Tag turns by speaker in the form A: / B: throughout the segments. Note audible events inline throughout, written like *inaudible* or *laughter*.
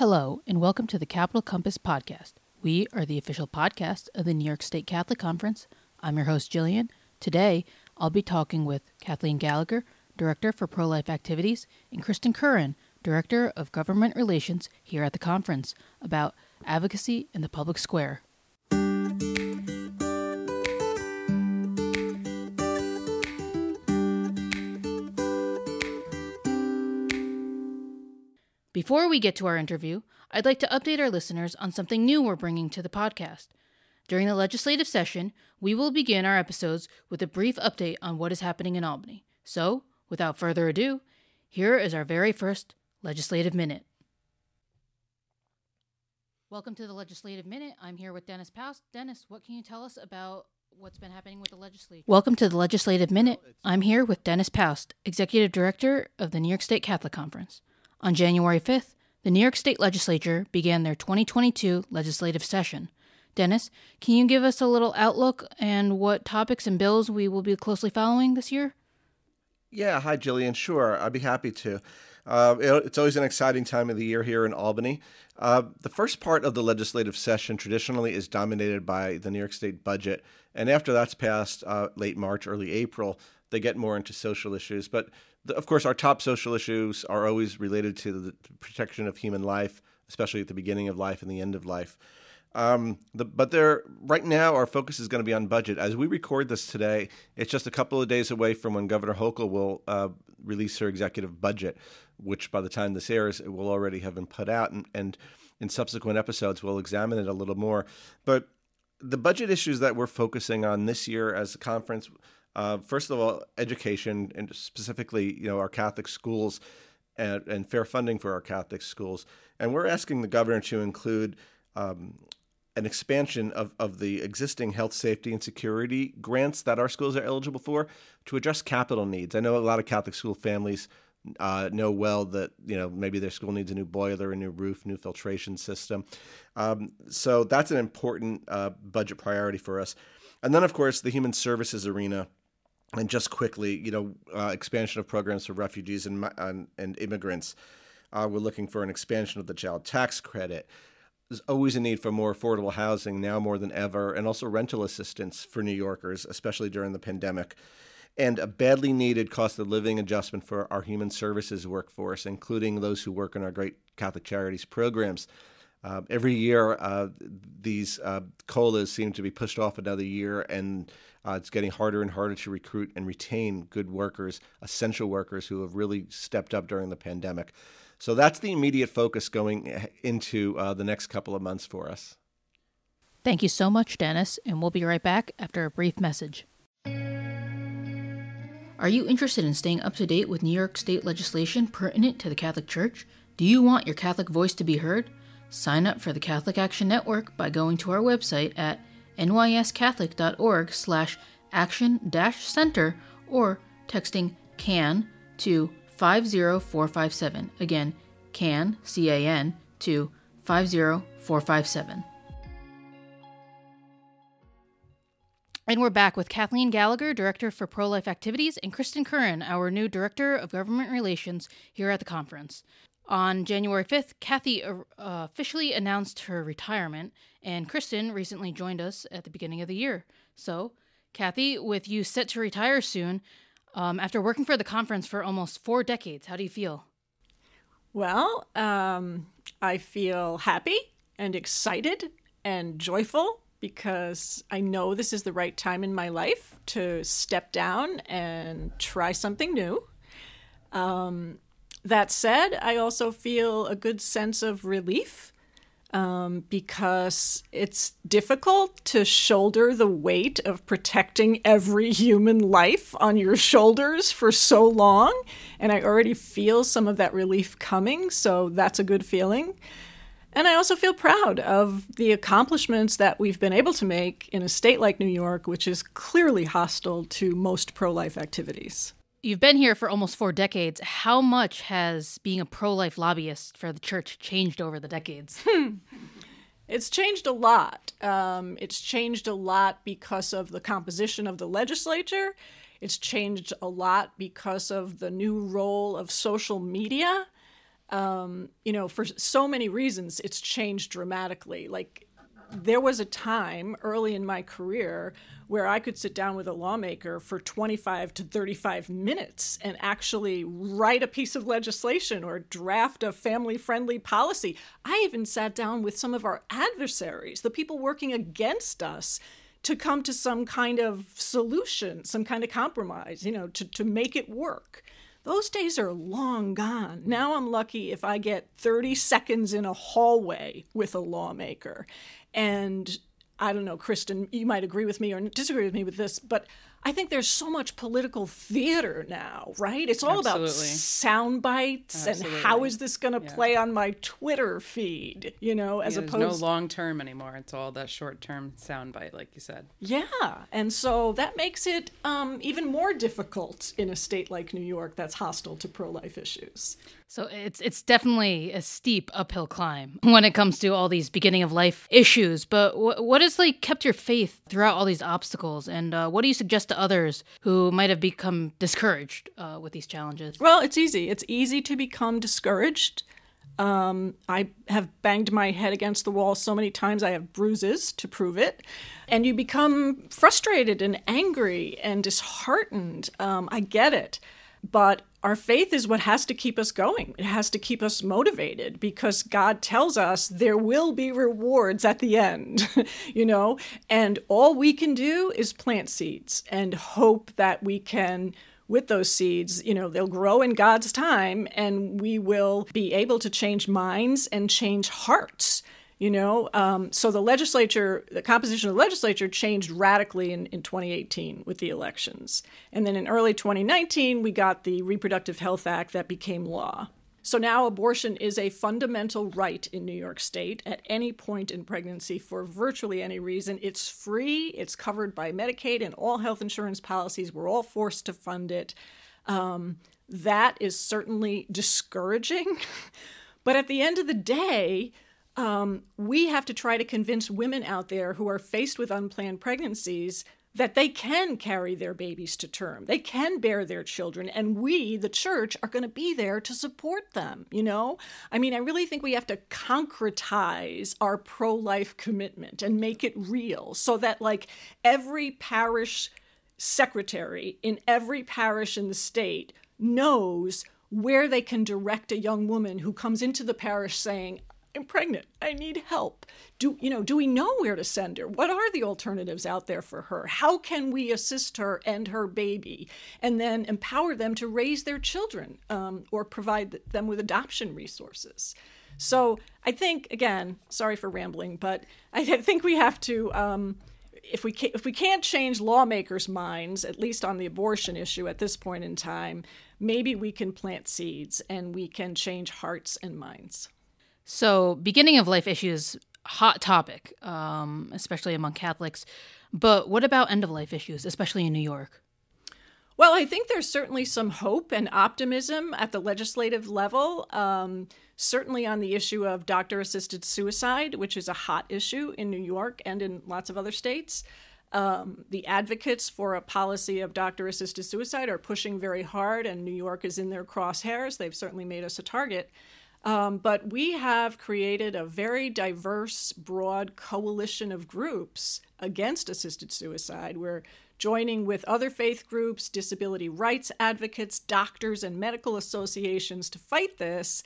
A: Hello, and welcome to the Capital Compass podcast. We are the official podcast of the New York State Catholic Conference. I'm your host, Gillian. Today, I'll be talking with Kathleen Gallagher, Director for Pro Life Activities, and Kristen Curran, Director of Government Relations here at the conference, about advocacy in the public square. Before we get to our interview, I'd like to update our listeners on something new we're bringing to the podcast. During the legislative session, we will begin our episodes with a brief update on what is happening in Albany. So, without further ado, here is our very first Legislative Minute. Welcome to the Legislative Minute. I'm here with Dennis Poust. Dennis, what can you tell us about what's been happening with the legislature? Welcome to the Legislative Minute. I'm here with Dennis Poust, Executive Director of the New York State Catholic Conference. On January 5th, the New York State Legislature began their 2022 legislative session. Dennis, can you give us a little outlook and what topics and bills we will be closely following this year?
B: Yeah, hi, Gillian. Sure, I'd be happy to. Uh, it, it's always an exciting time of the year here in Albany. Uh, the first part of the legislative session traditionally is dominated by the New York State budget, and after that's passed, uh, late March, early April, they get more into social issues. But of course, our top social issues are always related to the protection of human life, especially at the beginning of life and the end of life. Um, the, but there, right now, our focus is going to be on budget. As we record this today, it's just a couple of days away from when Governor Hochul will uh, release her executive budget, which by the time this airs, it will already have been put out. And, and in subsequent episodes, we'll examine it a little more. But the budget issues that we're focusing on this year as a conference uh, first of all, education, and specifically, you know, our Catholic schools and, and, fair funding for our Catholic schools. And we're asking the governor to include um, an expansion of, of the existing health, safety, and security grants that our schools are eligible for to address capital needs. I know a lot of Catholic school families uh, know well that you know maybe their school needs a new boiler, a new roof, new filtration system. Um, so that's an important uh, budget priority for us. And then, of course, the human services arena and just quickly, you know, uh, expansion of programs for refugees and and, and immigrants. Uh, we're looking for an expansion of the child tax credit. There's always a need for more affordable housing now more than ever, and also rental assistance for New Yorkers, especially during the pandemic, and a badly needed cost of living adjustment for our human services workforce, including those who work in our great Catholic Charities programs. Uh, every year, uh, these uh, colas seem to be pushed off another year, and uh, it's getting harder and harder to recruit and retain good workers, essential workers who have really stepped up during the pandemic. So that's the immediate focus going into uh, the next couple of months for us.
A: Thank you so much, Dennis, and we'll be right back after a brief message. Are you interested in staying up to date with New York state legislation pertinent to the Catholic Church? Do you want your Catholic voice to be heard? Sign up for the Catholic Action Network by going to our website at nyscatholic.org slash action-center or texting CAN to 50457. Again, CAN, C-A-N, to 50457. And we're back with Kathleen Gallagher, Director for Pro Life Activities, and Kristen Curran, our new Director of Government Relations here at the conference. On January 5th, Kathy uh, officially announced her retirement, and Kristen recently joined us at the beginning of the year. So, Kathy, with you set to retire soon, um, after working for the conference for almost four decades, how do you feel?
C: Well, um, I feel happy and excited and joyful because I know this is the right time in my life to step down and try something new. Um, that said, I also feel a good sense of relief um, because it's difficult to shoulder the weight of protecting every human life on your shoulders for so long. And I already feel some of that relief coming, so that's a good feeling. And I also feel proud of the accomplishments that we've been able to make in a state like New York, which is clearly hostile to most pro life activities.
A: You've been here for almost four decades. How much has being a pro life lobbyist for the church changed over the decades? *laughs*
C: It's changed a lot. Um, it's changed a lot because of the composition of the legislature. It's changed a lot because of the new role of social media. um, you know, for so many reasons, it's changed dramatically. Like, there was a time early in my career where I could sit down with a lawmaker for 25 to 35 minutes and actually write a piece of legislation or draft a family friendly policy. I even sat down with some of our adversaries, the people working against us, to come to some kind of solution, some kind of compromise, you know, to, to make it work. Those days are long gone. Now I'm lucky if I get 30 seconds in a hallway with a lawmaker. And I don't know, Kristen, you might agree with me or disagree with me with this, but I think there's so much political theater now, right? It's all Absolutely. about sound bites Absolutely. and how is this going to yeah. play on my Twitter feed, you know, as
D: yeah,
C: opposed
D: no long term anymore. It's all that short term sound bite, like you said.
C: Yeah, and so that makes it um, even more difficult in a state like New York that's hostile to pro life issues.
A: So it's it's definitely a steep uphill climb when it comes to all these beginning of life issues. But wh- what has like kept your faith throughout all these obstacles, and uh, what do you suggest to others who might have become discouraged uh, with these challenges?
C: Well, it's easy. It's easy to become discouraged. Um, I have banged my head against the wall so many times, I have bruises to prove it. And you become frustrated and angry and disheartened. Um, I get it. But our faith is what has to keep us going. It has to keep us motivated because God tells us there will be rewards at the end, *laughs* you know? And all we can do is plant seeds and hope that we can with those seeds, you know, they'll grow in God's time and we will be able to change minds and change hearts you know um, so the legislature the composition of the legislature changed radically in, in 2018 with the elections and then in early 2019 we got the reproductive health act that became law so now abortion is a fundamental right in New York State at any point in pregnancy for virtually any reason. It's free, it's covered by Medicaid and all health insurance policies. We're all forced to fund it. Um, that is certainly discouraging. *laughs* but at the end of the day, um, we have to try to convince women out there who are faced with unplanned pregnancies that they can carry their babies to term. They can bear their children. And we, the church, are going to be there to support them. You know? I mean, I really think we have to concretize our pro life commitment and make it real so that, like, every parish secretary in every parish in the state knows where they can direct a young woman who comes into the parish saying, I'm pregnant. I need help. Do you know, do we know where to send her? What are the alternatives out there for her? How can we assist her and her baby and then empower them to raise their children um, or provide them with adoption resources? So I think again, sorry for rambling, but I think we have to um, if we can, if we can't change lawmakers' minds, at least on the abortion issue at this point in time, maybe we can plant seeds and we can change hearts and minds.
A: So, beginning of life issues, hot topic, um, especially among Catholics. But what about end of life issues, especially in New York?
C: Well, I think there's certainly some hope and optimism at the legislative level. Um, certainly on the issue of doctor assisted suicide, which is a hot issue in New York and in lots of other states. Um, the advocates for a policy of doctor assisted suicide are pushing very hard, and New York is in their crosshairs. They've certainly made us a target. Um, but we have created a very diverse, broad coalition of groups against assisted suicide. We're joining with other faith groups, disability rights advocates, doctors, and medical associations to fight this.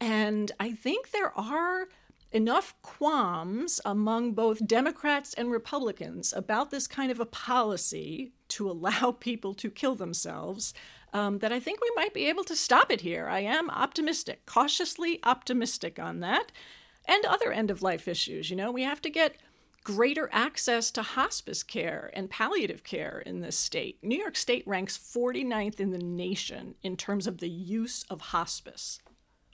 C: And I think there are enough qualms among both Democrats and Republicans about this kind of a policy to *laughs* allow people to kill themselves um, that I think we might be able to stop it here. I am optimistic, cautiously optimistic on that. And other end of life issues. You know, we have to get greater access to hospice care and palliative care in this state. New York State ranks 49th in the nation in terms of the use of hospice.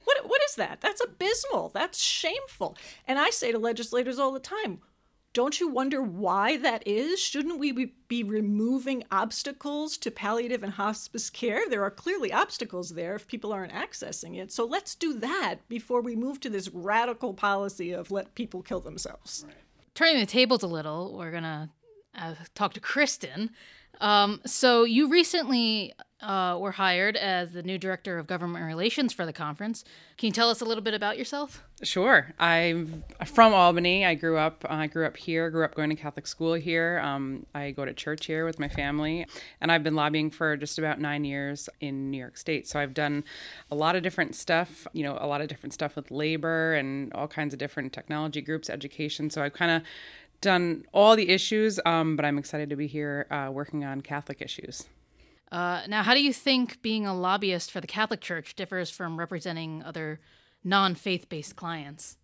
C: What, what is that? That's abysmal. That's shameful. And I say to legislators all the time, don't you wonder why that is? Shouldn't we be removing obstacles to palliative and hospice care? There are clearly obstacles there if people aren't accessing it. So let's do that before we move to this radical policy of let people kill themselves. Right.
A: Turning the tables a little, we're going to uh, talk to Kristen. Um, so you recently uh, were hired as the new director of government relations for the conference. Can you tell us a little bit about yourself?
D: Sure. I'm from Albany. I grew up. I grew up here. Grew up going to Catholic school here. Um, I go to church here with my family, and I've been lobbying for just about nine years in New York State. So I've done a lot of different stuff. You know, a lot of different stuff with labor and all kinds of different technology groups, education. So I've kind of done all the issues, um, but I'm excited to be here uh, working on Catholic issues.
A: Uh, now, how do you think being a lobbyist for the Catholic Church differs from representing other non faith based clients?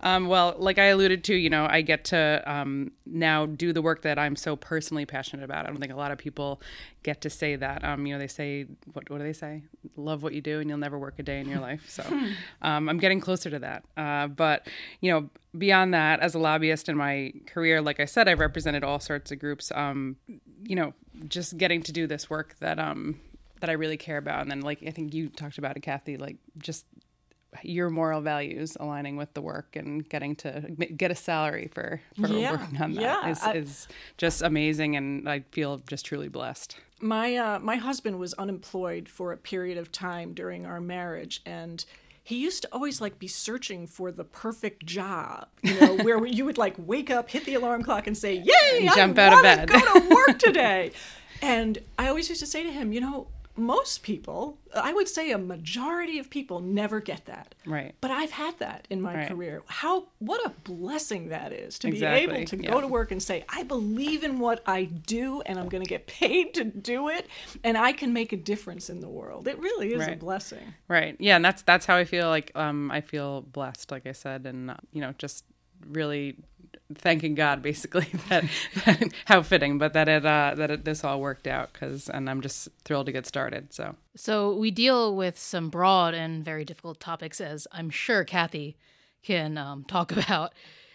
D: Um, well, like I alluded to, you know, I get to um, now do the work that I'm so personally passionate about. I don't think a lot of people get to say that. Um, you know, they say, what, what do they say? Love what you do and you'll never work a day in your life. So *laughs* um, I'm getting closer to that. Uh, but, you know, beyond that, as a lobbyist in my career, like I said, I've represented all sorts of groups. Um, you know, just getting to do this work that um that I really care about, and then like I think you talked about it, Kathy, like just your moral values aligning with the work and getting to get a salary for, for
C: Yeah,
D: working on that
C: yeah,
D: is, is just amazing and I feel just truly blessed.
C: My uh, my husband was unemployed for a period of time during our marriage, and he used to always like be searching for the perfect job, you know, where you would like wake up, hit the alarm clock, and say, "Yay,
D: jump
C: I
D: out of bed."
C: go to work *laughs* today." and I always used to say to him, you know, most people, I would say a majority of people, never get that.
D: Right.
C: But I've had that in my
D: Right.
C: career. How what a blessing that is to be able to
D: yeah.
C: go to work and say, I believe in what I do and I'm going to get *laughs* paid to do it and I can make a difference in the world. It really is a blessing.
D: Right. Yeah, and that's that's how I feel like um I feel blessed like I said and you know just really thanking God basically *laughs* that, that how fitting but that it uh that it, this all worked out cuz and I'm just thrilled to get started. So
A: So we deal with some broad and very difficult topics, as I'm sure Kathy can um, talk *laughs* about.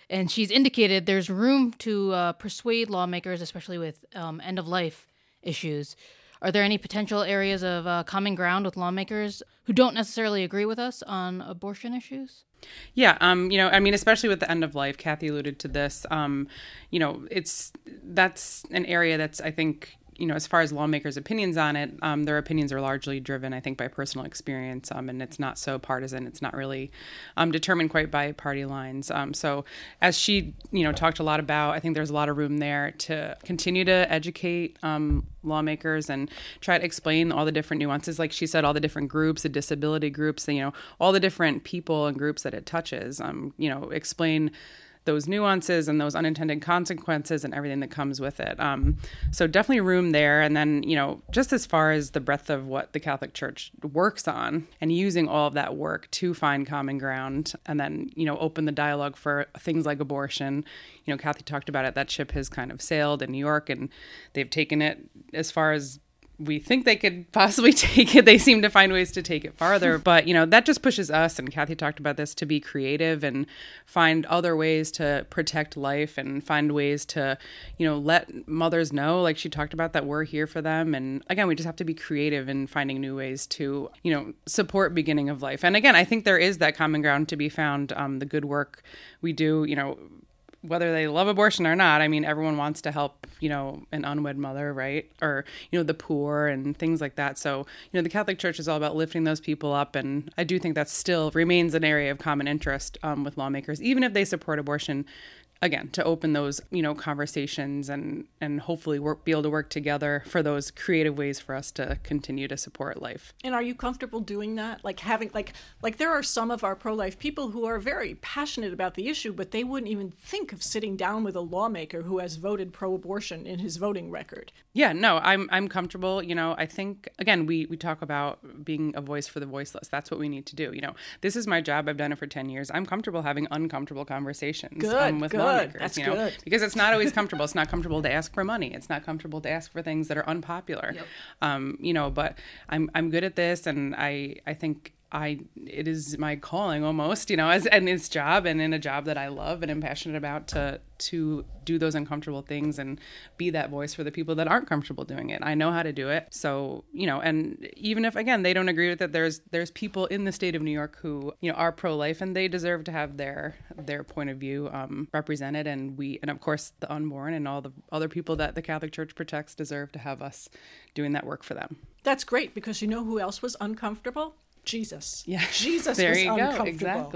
A: And she's indicated there's room to uh, persuade lawmakers, especially with um, end of life issues. Are there any potential areas of uh, common ground with lawmakers who don't necessarily agree with us on abortion issues?
D: Yeah, um, you know, I mean, especially with the end of life, Kathy alluded to this. Um, you know, it's that's an area that's I think you know, as far as lawmakers' opinions on it, um, their opinions are largely driven, I think, by personal experience, um, and it's not so partisan. It's not really um, determined quite by party lines. Um, so, as she, you know, talked a lot about, I think there's a lot of room there to continue to educate um, lawmakers and try to explain all the different nuances. Like she said, all the different groups, the disability groups, you know, all the different people and groups that it touches. Um, you know, explain those nuances and those unintended consequences and everything that comes with it. Um, so definitely room there. And then, you know, just as far as the breadth of what the Catholic Church works on and using all of that work to find common ground and then, you know, open the dialogue for things like abortion. You know, Kathy talked about it. That ship has kind of sailed in New York and they've taken it as far as we think they could possibly *laughs* take it. They seem to find ways to take it farther. *laughs* But, you know, that just pushes us, and Kathy talked about this, to be creative and find other ways to protect life and find ways to, you know, let mothers know, like she talked about, that we're here for them. And again, we just have to be creative in finding new ways to, you know, support beginning of life. And again, I think there is that common ground to be found. Um, the good work we do, you know, whether they love abortion or not, I mean, everyone wants to help, you know, an unwed mother, right? Or, you know, the poor and things like that. So, you know, the Catholic Church is all about lifting those people up. And I do think that still remains an area of common interest um, with lawmakers, even if they support abortion. Again, to open those, you know, conversations and and hopefully work be able to work together for those creative ways for us to continue to support life.
C: And are you comfortable doing that? Like having like like there are some of our pro-life people who are very passionate about the issue, but they wouldn't even think of sitting down with a lawmaker who has voted pro-abortion in his voting record.
D: Yeah, no, I'm I'm comfortable. You know, I think again we we talk about being a voice for the voiceless. That's what we need to do. You know, this is my job. I've done it for ten years. I'm comfortable having uncomfortable conversations
C: Good,
D: um, with
C: good.
D: lawmakers.
C: That's
D: you know,
C: good.
D: because it's not always *laughs* comfortable. It's not comfortable to ask for money. It's not comfortable to ask for things that are unpopular. Um, you know, but I'm I'm good at this, and I I think I it is my calling almost, you know, as and this job and in a job that I love and am passionate about to to do those uncomfortable things and be that voice for the people that aren't comfortable doing it. I know how to do it. So, you know, and even if again they don't agree with it, there's there's people in the state of New York who, you know, are pro life and they deserve to have their their point of view um, represented and we and of course the unborn and all the other people that the Catholic Church protects deserve to have us doing that work for them.
C: That's great because you know who else was uncomfortable? Jesus.
D: Yeah.
C: Jesus *laughs*
D: There
C: was
D: you go.
C: uncomfortable.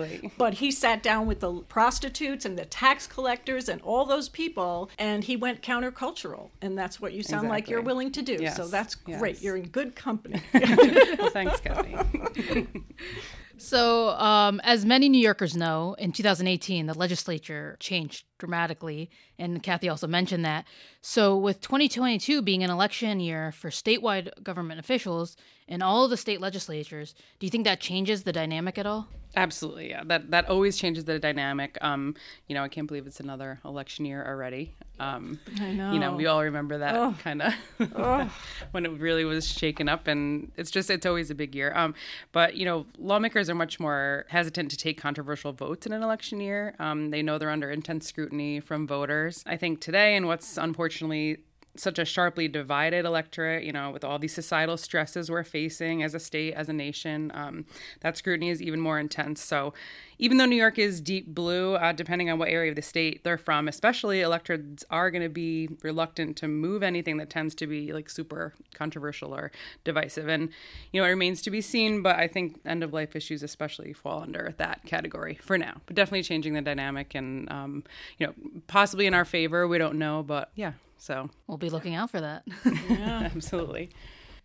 D: Exactly.
C: But he sat down with the prostitutes and the tax collectors and all those people and he went countercultural. And that's what you sound like you're willing to do. So that's great.
D: yes.
C: You're in good company. *laughs*
D: Well, thanks, Kathy. *laughs*
A: So, um, as many New Yorkers know, in 2018, the legislature changed dramatically, and Kathy also mentioned that. So, with 2022 being an election year for statewide government officials and all of the state legislatures, do you think that changes the dynamic at all?
D: Absolutely, yeah. That that always changes the dynamic. Um, you know, I can't believe it's another election year already. Um,
C: I know.
D: you know, we all remember that kind of *laughs* when it really was shaken up, and it's just it's always a big year. Um, but you know, lawmakers are much more hesitant to take controversial votes in an election year. Um, they know they're under intense scrutiny from voters. I think today, and what's unfortunately such a sharply divided electorate, you know, with all these societal stresses we're facing as a state, as a nation, um, that scrutiny is even more intense. So, even though New York is deep blue, uh, depending on what area of the state they're from, especially electorates are going to be reluctant to move anything that tends to be like super controversial or divisive. And, you know, it remains to be seen, but I think end of life issues especially fall under that category for now. But definitely changing the dynamic and, um, you know, possibly in our favor. We don't know, but yeah. So,
A: We'll be looking out for that. *laughs*
D: yeah, *laughs* absolutely.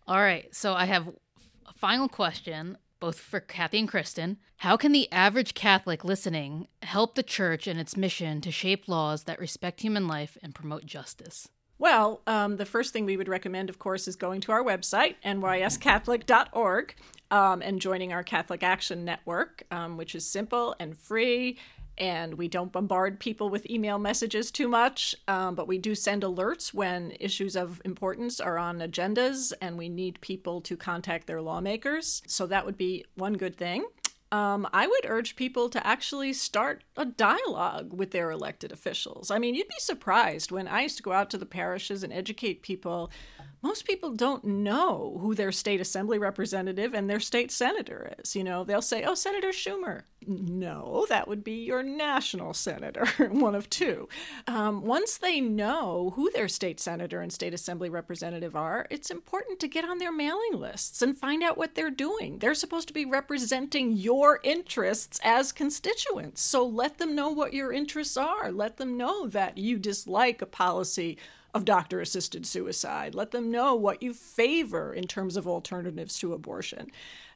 A: All right. So I have a final question, both for Kathy and Kristen. How can the average Catholic listening help the church in its mission to shape laws that respect human life and promote justice?
C: Well, um, the first thing we would recommend, of course, is going to our website, nyscatholic.org, um, and joining our Catholic Action Network, um, which is simple and free. And we don't bombard people with email messages too much, um, but we do send alerts when issues of importance are on agendas and we need people to contact their lawmakers. So that would be one good thing. Um, I would urge people to actually start a dialogue with their elected officials. I mean, you'd be surprised when I used to go out to the parishes and educate people. Most people don't know who their state assembly representative and their state senator is. You know, they'll say, oh, Senator Schumer. No, that would be your national senator, *laughs* one of two. Um, once they know who their state senator and state assembly representative are, it's important to get on their mailing lists and find out what they're doing. They're supposed to be representing your interests as constituents. So let them know what your interests are. Let them know that you dislike a policy of doctor assisted suicide. Let them know what you favor in terms of alternatives to abortion.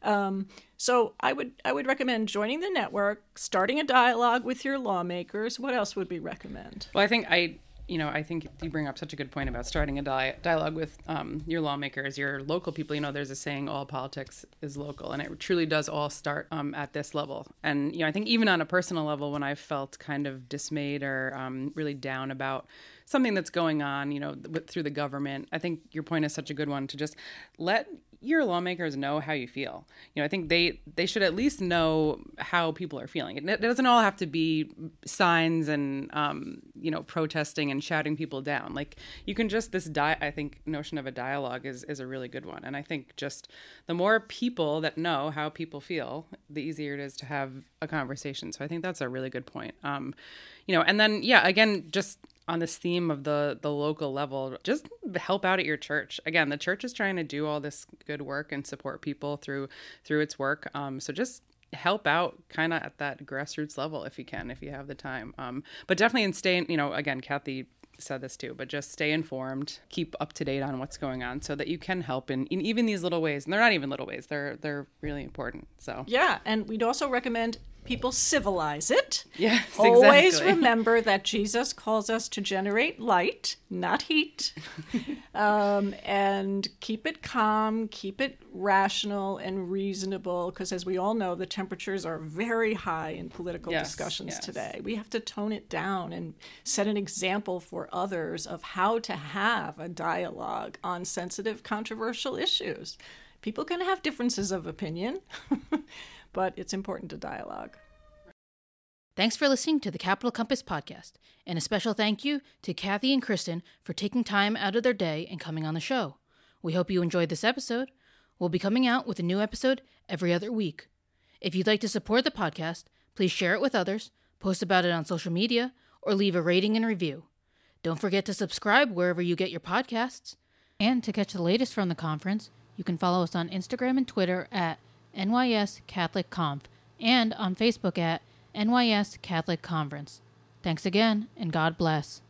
C: Um, so I would I would recommend joining the network, starting a dialogue with your lawmakers. What else would we recommend?
D: Well, I think I, you know, I think you bring up such a good point about starting a di- dialogue with um, your lawmakers, your local people. You know, there's a saying, "All politics is local," and it truly does all start um, at this level. And you know, I think even on a personal level, when I felt kind of dismayed or um, really down about something that's going on, you know, through the government, I think your point is such a good one to just let your lawmakers know how you feel. You know, I think they they should at least know how people are feeling. It, doesn't all have to be signs and um, you know protesting and shouting people down. Like you can just this di- I think notion of a dialogue is is a really good one. And I think just the more people that know how people feel, the easier it is to have a conversation. So I think that's a really good point. Um, you know, and then yeah, again, just on this theme of the the local level just help out at your church. Again the church is trying to do all this good work and support people through through its work. Um, so just help out kind of at that grassroots level if you can if you have the time. Um, but definitely in staying you know again kathy said this too but just stay informed keep up to date on what's going on so that you can help in, in even these little ways. And they're not even little ways. They're they're really important so.
C: Yeah, and we'd also recommend people civilize it.
D: Yes, *laughs*
C: Always
D: exactly.
C: remember that Jesus calls us to generate light, not heat. *laughs* um, and keep it calm, keep it rational and reasonable, because as we all know, the temperatures are very high in political
D: Yes,
C: discussions
D: yes.
C: today. We have to tone it down and set an example for others of how to have a dialogue on sensitive, controversial issues. people can have differences of opinion, *laughs* but it's important to dialogue.
A: Thanks for listening to the Capital Compass podcast, and a special thank you to Kathy and Kristen for taking time out of their day and coming on the show. We hope you enjoyed this episode. We'll be coming out with a new episode every other week. If you'd like to support the podcast, please share it with others, post about it on social media, or leave a rating and review. Don't forget to subscribe wherever you get your podcasts. And to catch the latest from the conference, you can follow us on Instagram and Twitter at NYS Catholic Conf and on Facebook at NYS Catholic Conference. Thanks again, and God bless.